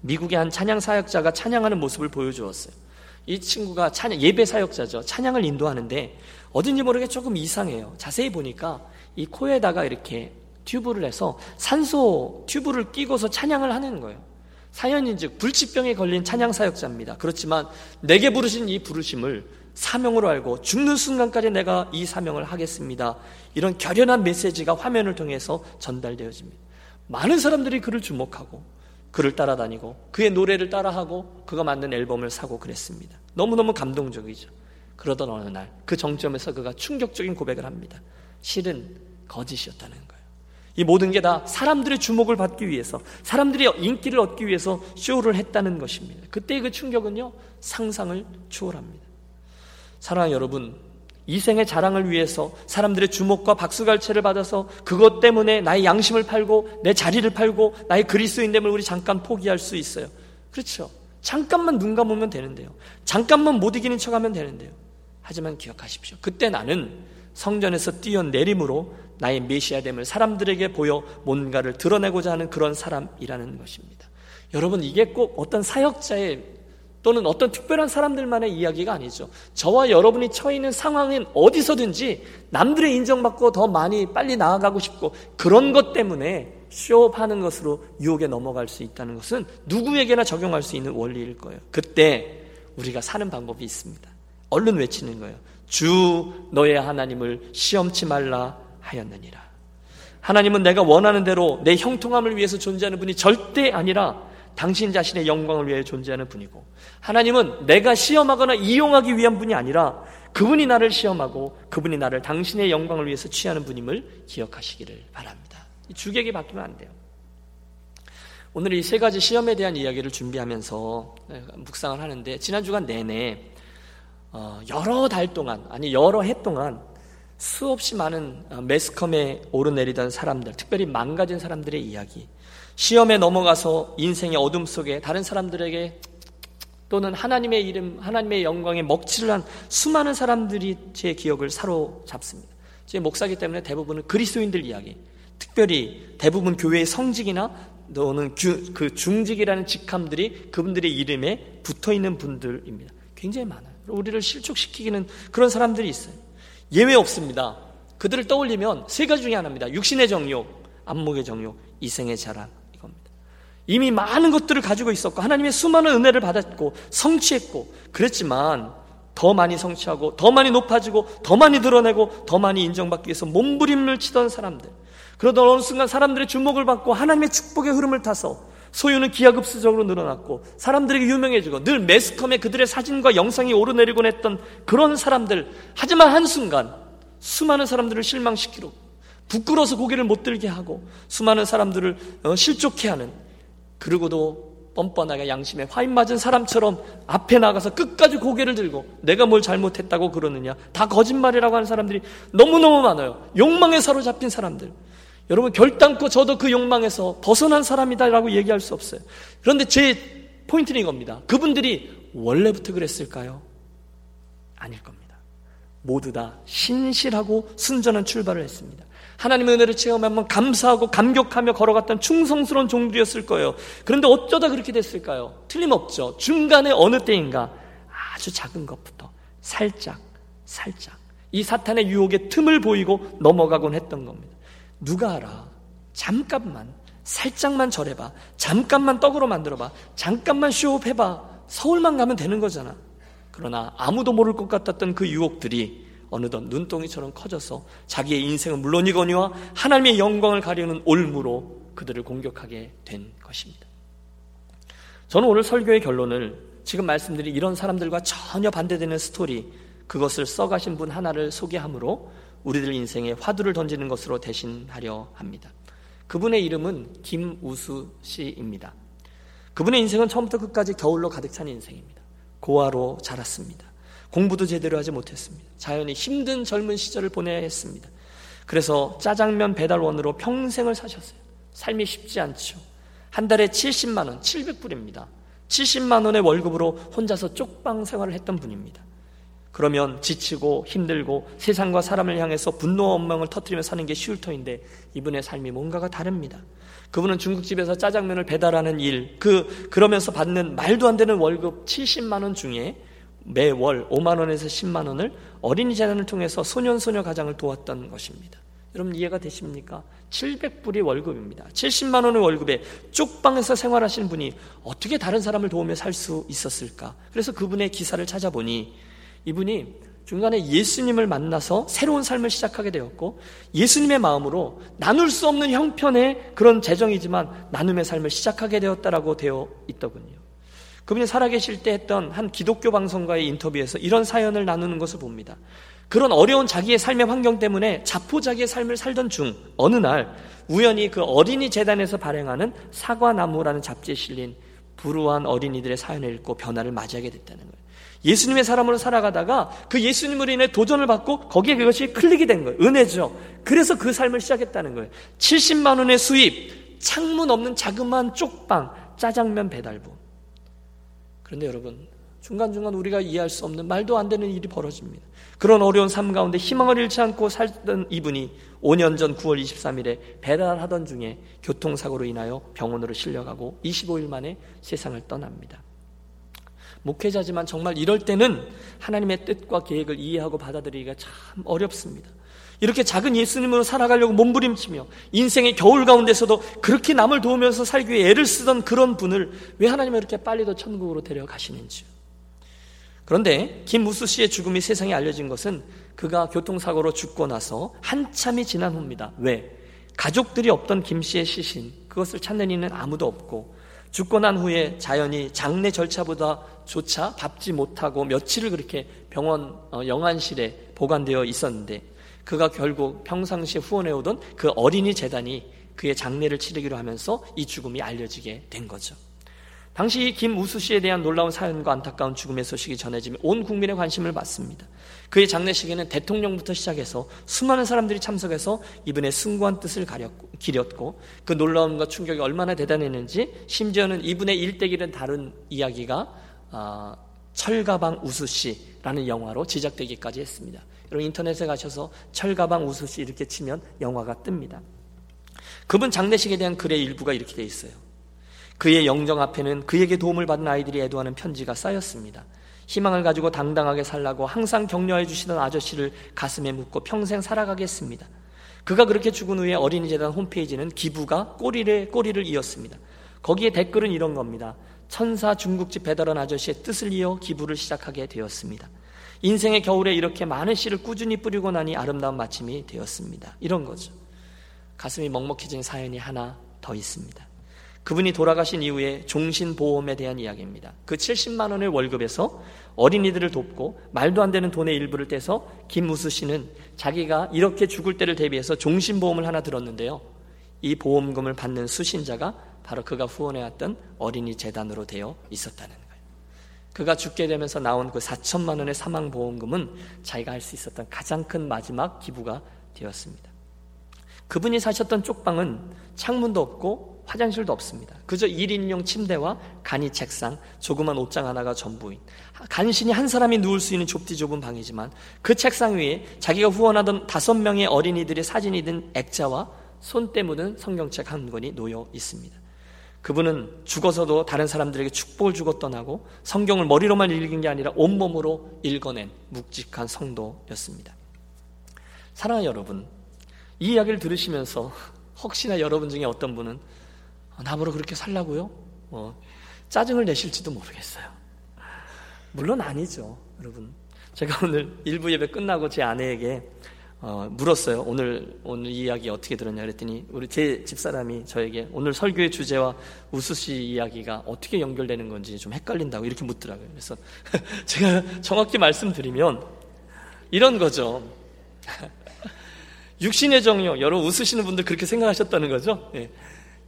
미국의 한 찬양 사역자가 찬양하는 모습을 보여주었어요. 이 친구가 찬양, 예배 사역자죠. 찬양을 인도하는데 어딘지 모르게 조금 이상해요. 자세히 보니까 이 코에다가 이렇게 튜브를 해서 산소 튜브를 끼고서 찬양을 하는 거예요. 사연인즉 불치병에 걸린 찬양 사역자입니다. 그렇지만 내게 부르신 이 부르심을 사명으로 알고 죽는 순간까지 내가 이 사명을 하겠습니다. 이런 결연한 메시지가 화면을 통해서 전달되어집니다. 많은 사람들이 그를 주목하고 그를 따라다니고 그의 노래를 따라하고 그가 만든 앨범을 사고 그랬습니다. 너무너무 감동적이죠. 그러던 어느 날 그 정점에서 그가 충격적인 고백을 합니다. 실은 거짓이었다는 거예요. 이 모든 게 다 사람들의 주목을 받기 위해서 사람들의 인기를 얻기 위해서 쇼를 했다는 것입니다. 그때 그 충격은요 상상을 초월합니다. 사랑하는 여러분, 이 생의 자랑을 위해서 사람들의 주목과 박수갈채를 받아서 그것 때문에 나의 양심을 팔고 내 자리를 팔고 나의 그리스도인됨을 우리 잠깐 포기할 수 있어요. 그렇죠. 잠깐만 눈 감으면 되는데요. 잠깐만 못 이기는 척하면 되는데요. 하지만 기억하십시오. 그때 나는 성전에서 뛰어내림으로 나의 메시아됨을 사람들에게 보여 뭔가를 드러내고자 하는 그런 사람이라는 것입니다. 여러분 이게 꼭 어떤 사역자의 또는 어떤 특별한 사람들만의 이야기가 아니죠. 저와 여러분이 처해 있는 상황은 어디서든지 남들의 인정받고 더 많이 빨리 나아가고 싶고 그런 것 때문에 쇼업하는 것으로 유혹에 넘어갈 수 있다는 것은 누구에게나 적용할 수 있는 원리일 거예요. 그때 우리가 사는 방법이 있습니다. 얼른 외치는 거예요. 주 너의 하나님을 시험치 말라 하였느니라. 하나님은 내가 원하는 대로 내 형통함을 위해서 존재하는 분이 절대 아니라 당신 자신의 영광을 위해 존재하는 분이고 하나님은 내가 시험하거나 이용하기 위한 분이 아니라 그분이 나를 시험하고 그분이 나를 당신의 영광을 위해서 취하는 분임을 기억하시기를 바랍니다. 주객이 바뀌면 안 돼요. 오늘 이 세 가지 시험에 대한 이야기를 준비하면서 묵상을 하는데 지난 주간 내내 어, 여러 달 동안 아니 여러 해 동안 수없이 많은 어, 매스컴에 오르내리던 사람들, 특별히 망가진 사람들의 이야기, 시험에 넘어가서 인생의 어둠 속에 다른 사람들에게 또는 하나님의 이름, 하나님의 영광에 먹칠을 한 수많은 사람들이 제 기억을 사로잡습니다. 제 목사기 때문에 대부분은 그리스도인들 이야기, 특별히 대부분 교회의 성직이나 또는 그 중직이라는 직함들이 그분들의 이름에 붙어 있는 분들입니다. 굉장히 많아요. 우리를 실족시키기는 그런 사람들이 있어요. 예외 없습니다. 그들을 떠올리면 세 가지 중에 하나입니다. 육신의 정욕, 안목의 정욕, 이생의 자랑. 이미 많은 것들을 가지고 있었고 하나님의 수많은 은혜를 받았고 성취했고 그랬지만 더 많이 성취하고 더 많이 높아지고 더 많이 드러내고 더 많이 인정받기 위해서 몸부림을 치던 사람들. 그러던 어느 순간 사람들의 주목을 받고 하나님의 축복의 흐름을 타서 소유는 기하급수적으로 늘어났고 사람들에게 유명해지고 늘 매스컴에 그들의 사진과 영상이 오르내리곤 했던 그런 사람들. 하지만 한순간 수많은 사람들을 실망시키고 부끄러워서 고개를 못 들게 하고 수많은 사람들을 어, 실족해 하는 그러고도 뻔뻔하게 양심에 화인 맞은 사람처럼 앞에 나가서 끝까지 고개를 들고 내가 뭘 잘못했다고 그러느냐. 다 거짓말이라고 하는 사람들이 너무너무 많아요. 욕망에 사로잡힌 사람들. 여러분 결단코 저도 그 욕망에서 벗어난 사람이다라고 얘기할 수 없어요. 그런데 제 포인트는 이겁니다. 그분들이 원래부터 그랬을까요? 아닐 겁니다. 모두 다 신실하고 순전한 출발을 했습니다 하나님의 은혜를 체험하면 감사하고 감격하며 걸어갔던 충성스러운 종들이었을 거예요. 그런데 어쩌다 그렇게 됐을까요? 틀림없죠. 중간에 어느 때인가 아주 작은 것부터 살짝, 살짝 이 사탄의 유혹에 틈을 보이고 넘어가곤 했던 겁니다. 누가 알아? 잠깐만, 살짝만 절해봐. 잠깐만 떡으로 만들어봐. 잠깐만 쇼업 해봐. 서울만 가면 되는 거잖아. 그러나 아무도 모를 것 같았던 그 유혹들이 어느덧 눈덩이처럼 커져서 자기의 인생은 물론이거니와 하나님의 영광을 가리는 올무로 그들을 공격하게 된 것입니다. 저는 오늘 설교의 결론을 지금 말씀드린 이런 사람들과 전혀 반대되는 스토리, 그것을 써가신 분 하나를 소개함으로 우리들 인생에 화두를 던지는 것으로 대신하려 합니다. 그분의 이름은 김우수 씨입니다. 그분의 인생은 처음부터 끝까지 겨울로 가득 찬 인생입니다. 고아로 자랐습니다. 공부도 제대로 하지 못했습니다. 자연히 힘든 젊은 시절을 보내야 했습니다. 그래서 짜장면 배달원으로 평생을 사셨어요. 삶이 쉽지 않죠. 한 달에 70만 원, 700불입니다. 70만 원의 월급으로 혼자서 쪽방 생활을 했던 분입니다. 그러면 지치고 힘들고 세상과 사람을 향해서 분노와 원망을 터뜨리며 사는 게 쉬울 터인데 이분의 삶이 뭔가가 다릅니다. 그분은 중국집에서 짜장면을 배달하는 일, 그, 그러면서 받는 말도 안 되는 월급 70만 원 중에 매월 5만 원에서 10만 원을 어린이 재단을 통해서 소년 소녀 가장을 도왔던 것입니다. 여러분 이해가 되십니까? 700불이 월급입니다. 70만 원의 월급에 쪽방에서 생활하시는 분이 어떻게 다른 사람을 도우며 살 수 있었을까? 그래서 그분의 기사를 찾아보니 이분이 중간에 예수님을 만나서 새로운 삶을 시작하게 되었고 예수님의 마음으로 나눌 수 없는 형편의 그런 재정이지만 나눔의 삶을 시작하게 되었다라고 되어 있더군요. 그분이 살아계실 때 했던 한 기독교 방송과의 인터뷰에서 이런 사연을 나누는 것을 봅니다. 그런 어려운 자기의 삶의 환경 때문에 자포자기의 삶을 살던 중 어느 날 우연히 그 어린이 재단에서 발행하는 사과나무라는 잡지에 실린 불우한 어린이들의 사연을 읽고 변화를 맞이하게 됐다는 거예요. 예수님의 사람으로 살아가다가 그 예수님으로 인해 도전을 받고 거기에 그것이 클릭이 된 거예요. 은혜죠. 그래서 그 삶을 시작했다는 거예요. 70만 원의 수입, 창문 없는 자그마한 쪽방, 짜장면 배달부. 그런데 여러분, 중간중간 우리가 이해할 수 없는 말도 안 되는 일이 벌어집니다. 그런 어려운 삶 가운데 희망을 잃지 않고 살던 이분이 5년 전 9월 23일에 배달하던 중에 교통사고로 인하여 병원으로 실려가고 25일 만에 세상을 떠납니다. 목회자지만 정말 이럴 때는 하나님의 뜻과 계획을 이해하고 받아들이기가 참 어렵습니다. 이렇게 작은 예수님으로 살아가려고 몸부림치며 인생의 겨울 가운데서도 그렇게 남을 도우면서 살기 위해 애를 쓰던 그런 분을 왜 하나님은 이렇게 빨리도 천국으로 데려가시는지요. 그런데 김무수 씨의 죽음이 세상에 알려진 것은 그가 교통사고로 죽고 나서 한참이 지난 후입니다. 왜? 가족들이 없던 김 씨의 시신, 그것을 찾는 이는 아무도 없고 죽고 난 후에 자연히 장례 절차보다 조차 밟지 못하고 며칠을 그렇게 병원 어, 영안실에 보관되어 있었는데 그가 결국 평상시에 후원해오던 그 어린이 재단이 그의 장례를 치르기로 하면서 이 죽음이 알려지게 된 거죠. 당시 김우수 씨에 대한 놀라운 사연과 안타까운 죽음의 소식이 전해지며 온 국민의 관심을 받습니다. 그의 장례식에는 대통령부터 시작해서 수많은 사람들이 참석해서 이분의 숭고한 뜻을 가렸고, 기렸고 그 놀라움과 충격이 얼마나 대단했는지 심지어는 이분의 일대기를 다룬 이야기가 어, 철가방 우수 씨라는 영화로 제작되기까지 했습니다. 여러분 인터넷에 가셔서 철가방 우수 씨 이렇게 치면 영화가 뜹니다. 그분 장례식에 대한 글의 일부가 이렇게 되어 있어요. 그의 영정 앞에는 그에게 도움을 받은 아이들이 애도하는 편지가 쌓였습니다. 희망을 가지고 당당하게 살라고 항상 격려해 주시던 아저씨를 가슴에 묻고 평생 살아가겠습니다. 그가 그렇게 죽은 후에 어린이재단 홈페이지는 기부가 꼬리를, 꼬리를 이었습니다. 거기에 댓글은 이런 겁니다. 천사 중국집 배달원 아저씨의 뜻을 이어 기부를 시작하게 되었습니다. 인생의 겨울에 이렇게 많은 씨를 꾸준히 뿌리고 나니 아름다운 마침이 되었습니다. 이런 거죠. 가슴이 먹먹해진 사연이 하나 더 있습니다. 그분이 돌아가신 이후에 종신보험에 대한 이야기입니다. 그 70만 원의 월급에서 어린이들을 돕고 말도 안 되는 돈의 일부를 떼서 김무수 씨는 자기가 이렇게 죽을 때를 대비해서 종신보험을 하나 들었는데요. 이 보험금을 받는 수신자가 바로 그가 후원해왔던 어린이 재단으로 되어 있었다는. 그가 죽게 되면서 나온 그 4천만 원의 사망 보험금은 자기가 할 수 있었던 가장 큰 마지막 기부가 되었습니다. 그분이 사셨던 쪽방은 창문도 없고 화장실도 없습니다. 그저 1인용 침대와 간이 책상, 조그만 옷장 하나가 전부인 간신히 한 사람이 누울 수 있는 좁디 좁은 방이지만 그 책상 위에 자기가 후원하던 다섯 명의 어린이들의 사진이 든 액자와 손때 묻은 성경책 한 권이 놓여 있습니다. 그분은 죽어서도 다른 사람들에게 축복을 주고 떠나고 성경을 머리로만 읽은 게 아니라 온몸으로 읽어낸 묵직한 성도였습니다. 사랑하는 여러분, 이 이야기를 들으시면서 혹시나 여러분 중에 어떤 분은 어, 나보러 그렇게 살라고요? 뭐 짜증을 내실지도 모르겠어요. 물론 아니죠, 여러분. 제가 오늘 일부 예배 끝나고 제 아내에게 어, 물었어요. 오늘 오늘 이야기 어떻게 들었냐 그랬더니 우리 제 집사람이 저에게 오늘 설교의 주제와 우수 씨 이야기가 어떻게 연결되는 건지 좀 헷갈린다고 이렇게 묻더라고요. 그래서 *laughs* 제가 정확히 말씀드리면 이런 거죠. *laughs* 육신의 정욕, 여러분 웃으시는 분들 그렇게 생각하셨다는 거죠. 네.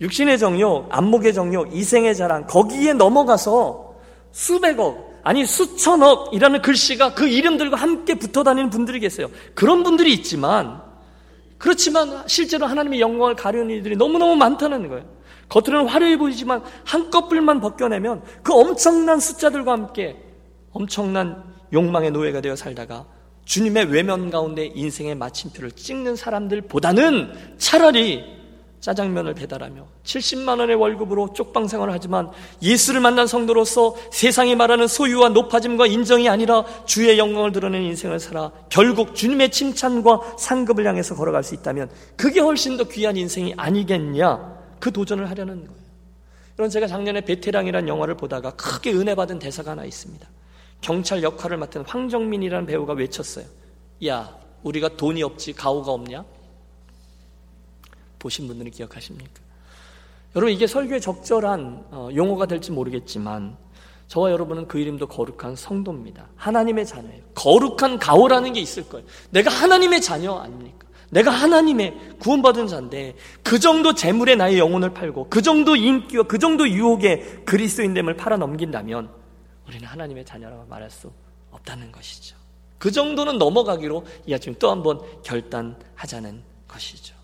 육신의 정욕, 안목의 정욕, 이생의 자랑, 거기에 넘어가서 수백억, 아니 수천억이라는 글씨가 그 이름들과 함께 붙어 다니는 분들이 계세요. 그런 분들이 있지만, 그렇지만 실제로 하나님의 영광을 가려는 이들이 너무너무 많다는 거예요. 겉으로는 화려해 보이지만 한꺼풀만 벗겨내면 그 엄청난 숫자들과 함께 엄청난 욕망의 노예가 되어 살다가 주님의 외면 가운데 인생의 마침표를 찍는 사람들보다는 차라리 짜장면을 배달하며 70만 원의 월급으로 쪽방 생활을 하지만 예수를 만난 성도로서 세상이 말하는 소유와 높아짐과 인정이 아니라 주의 영광을 드러내는 인생을 살아 결국 주님의 칭찬과 상급을 향해서 걸어갈 수 있다면 그게 훨씬 더 귀한 인생이 아니겠냐 그 도전을 하려는 거예요. 여러분 제가 작년에 베테랑이라는 영화를 보다가 크게 은혜 받은 대사가 하나 있습니다. 경찰 역할을 맡은 황정민이라는 배우가 외쳤어요. 야, 우리가 돈이 없지 가오가 없냐? 보신 분들은 기억하십니까? 여러분 이게 설교에 적절한 어, 용어가 될지 모르겠지만 저와 여러분은 그 이름도 거룩한 성도입니다. 하나님의 자녀예요. 거룩한 가오라는 게 있을 거예요. 내가 하나님의 자녀 아닙니까? 내가 하나님의 구원받은 자인데 그 정도 재물에 나의 영혼을 팔고 그 정도 인기와 그 정도 유혹에 그리스도인됨을 팔아 넘긴다면 우리는 하나님의 자녀라고 말할 수 없다는 것이죠. 그 정도는 넘어가기로 이 아침 또 한 번 결단하자는 것이죠.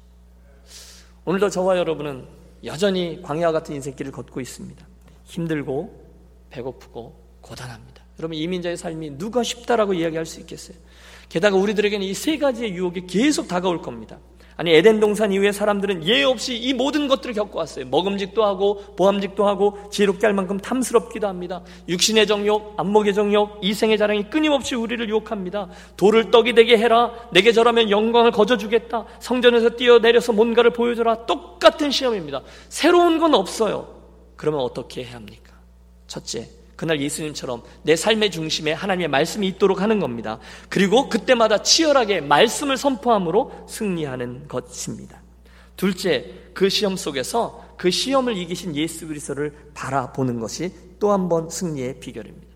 오늘도 저와 여러분은 여전히 광야와 같은 인생길을 걷고 있습니다. 힘들고 배고프고 고단합니다. 여러분 이민자의 삶이 누가 쉽다라고 이야기할 수 있겠어요? 게다가 우리들에게는 이 세 가지의 유혹이 계속 다가올 겁니다. 아니 에덴 동산 이후에 사람들은 예 없이 이 모든 것들을 겪어왔어요. 먹음직도 하고 보암직도 하고 지혜롭게 할 만큼 탐스럽기도 합니다. 육신의 정욕, 안목의 정욕, 이생의 자랑이 끊임없이 우리를 유혹합니다. 돌을 떡이 되게 해라. 내게 절하면 영광을 거저주겠다. 성전에서 뛰어내려서 뭔가를 보여줘라. 똑같은 시험입니다. 새로운 건 없어요. 그러면 어떻게 해야 합니까? 첫째, 그날 예수님처럼 내 삶의 중심에 하나님의 말씀이 있도록 하는 겁니다. 그리고 그때마다 치열하게 말씀을 선포함으로 승리하는 것입니다. 둘째, 그 시험 속에서 그 시험을 이기신 예수 그리스도를 바라보는 것이 또 한 번 승리의 비결입니다.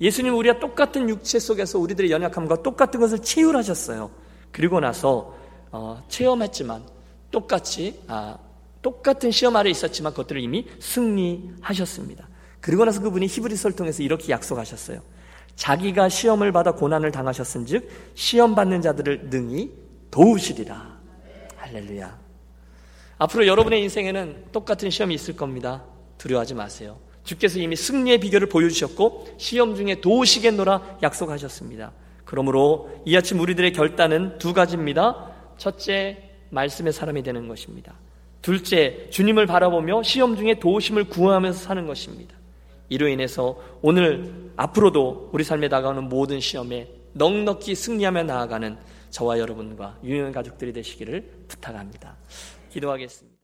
예수님 우리와 똑같은 육체 속에서 우리들의 연약함과 똑같은 것을 치유하셨어요. 그리고 나서 어, 체험했지만 똑같이 아, 똑같은 시험 아래 있었지만 그것들을 이미 승리하셨습니다. 그리고 나서 그분이 히브리서를 통해서 이렇게 약속하셨어요. 자기가 시험을 받아 고난을 당하셨은즉 시험 받는 자들을 능히 도우시리라. 할렐루야. 앞으로 여러분의 인생에는 똑같은 시험이 있을 겁니다. 두려워하지 마세요. 주께서 이미 승리의 비결을 보여주셨고 시험 중에 도우시겠노라 약속하셨습니다. 그러므로 이 아침 우리들의 결단은 두 가지입니다. 첫째, 말씀의 사람이 되는 것입니다. 둘째, 주님을 바라보며 시험 중에 도우심을 구하면서 사는 것입니다. 이로 인해서 오늘 앞으로도 우리 삶에 다가오는 모든 시험에 넉넉히 승리하며 나아가는 저와 여러분과 유년 가족들이 되시기를 부탁합니다. 기도하겠습니다.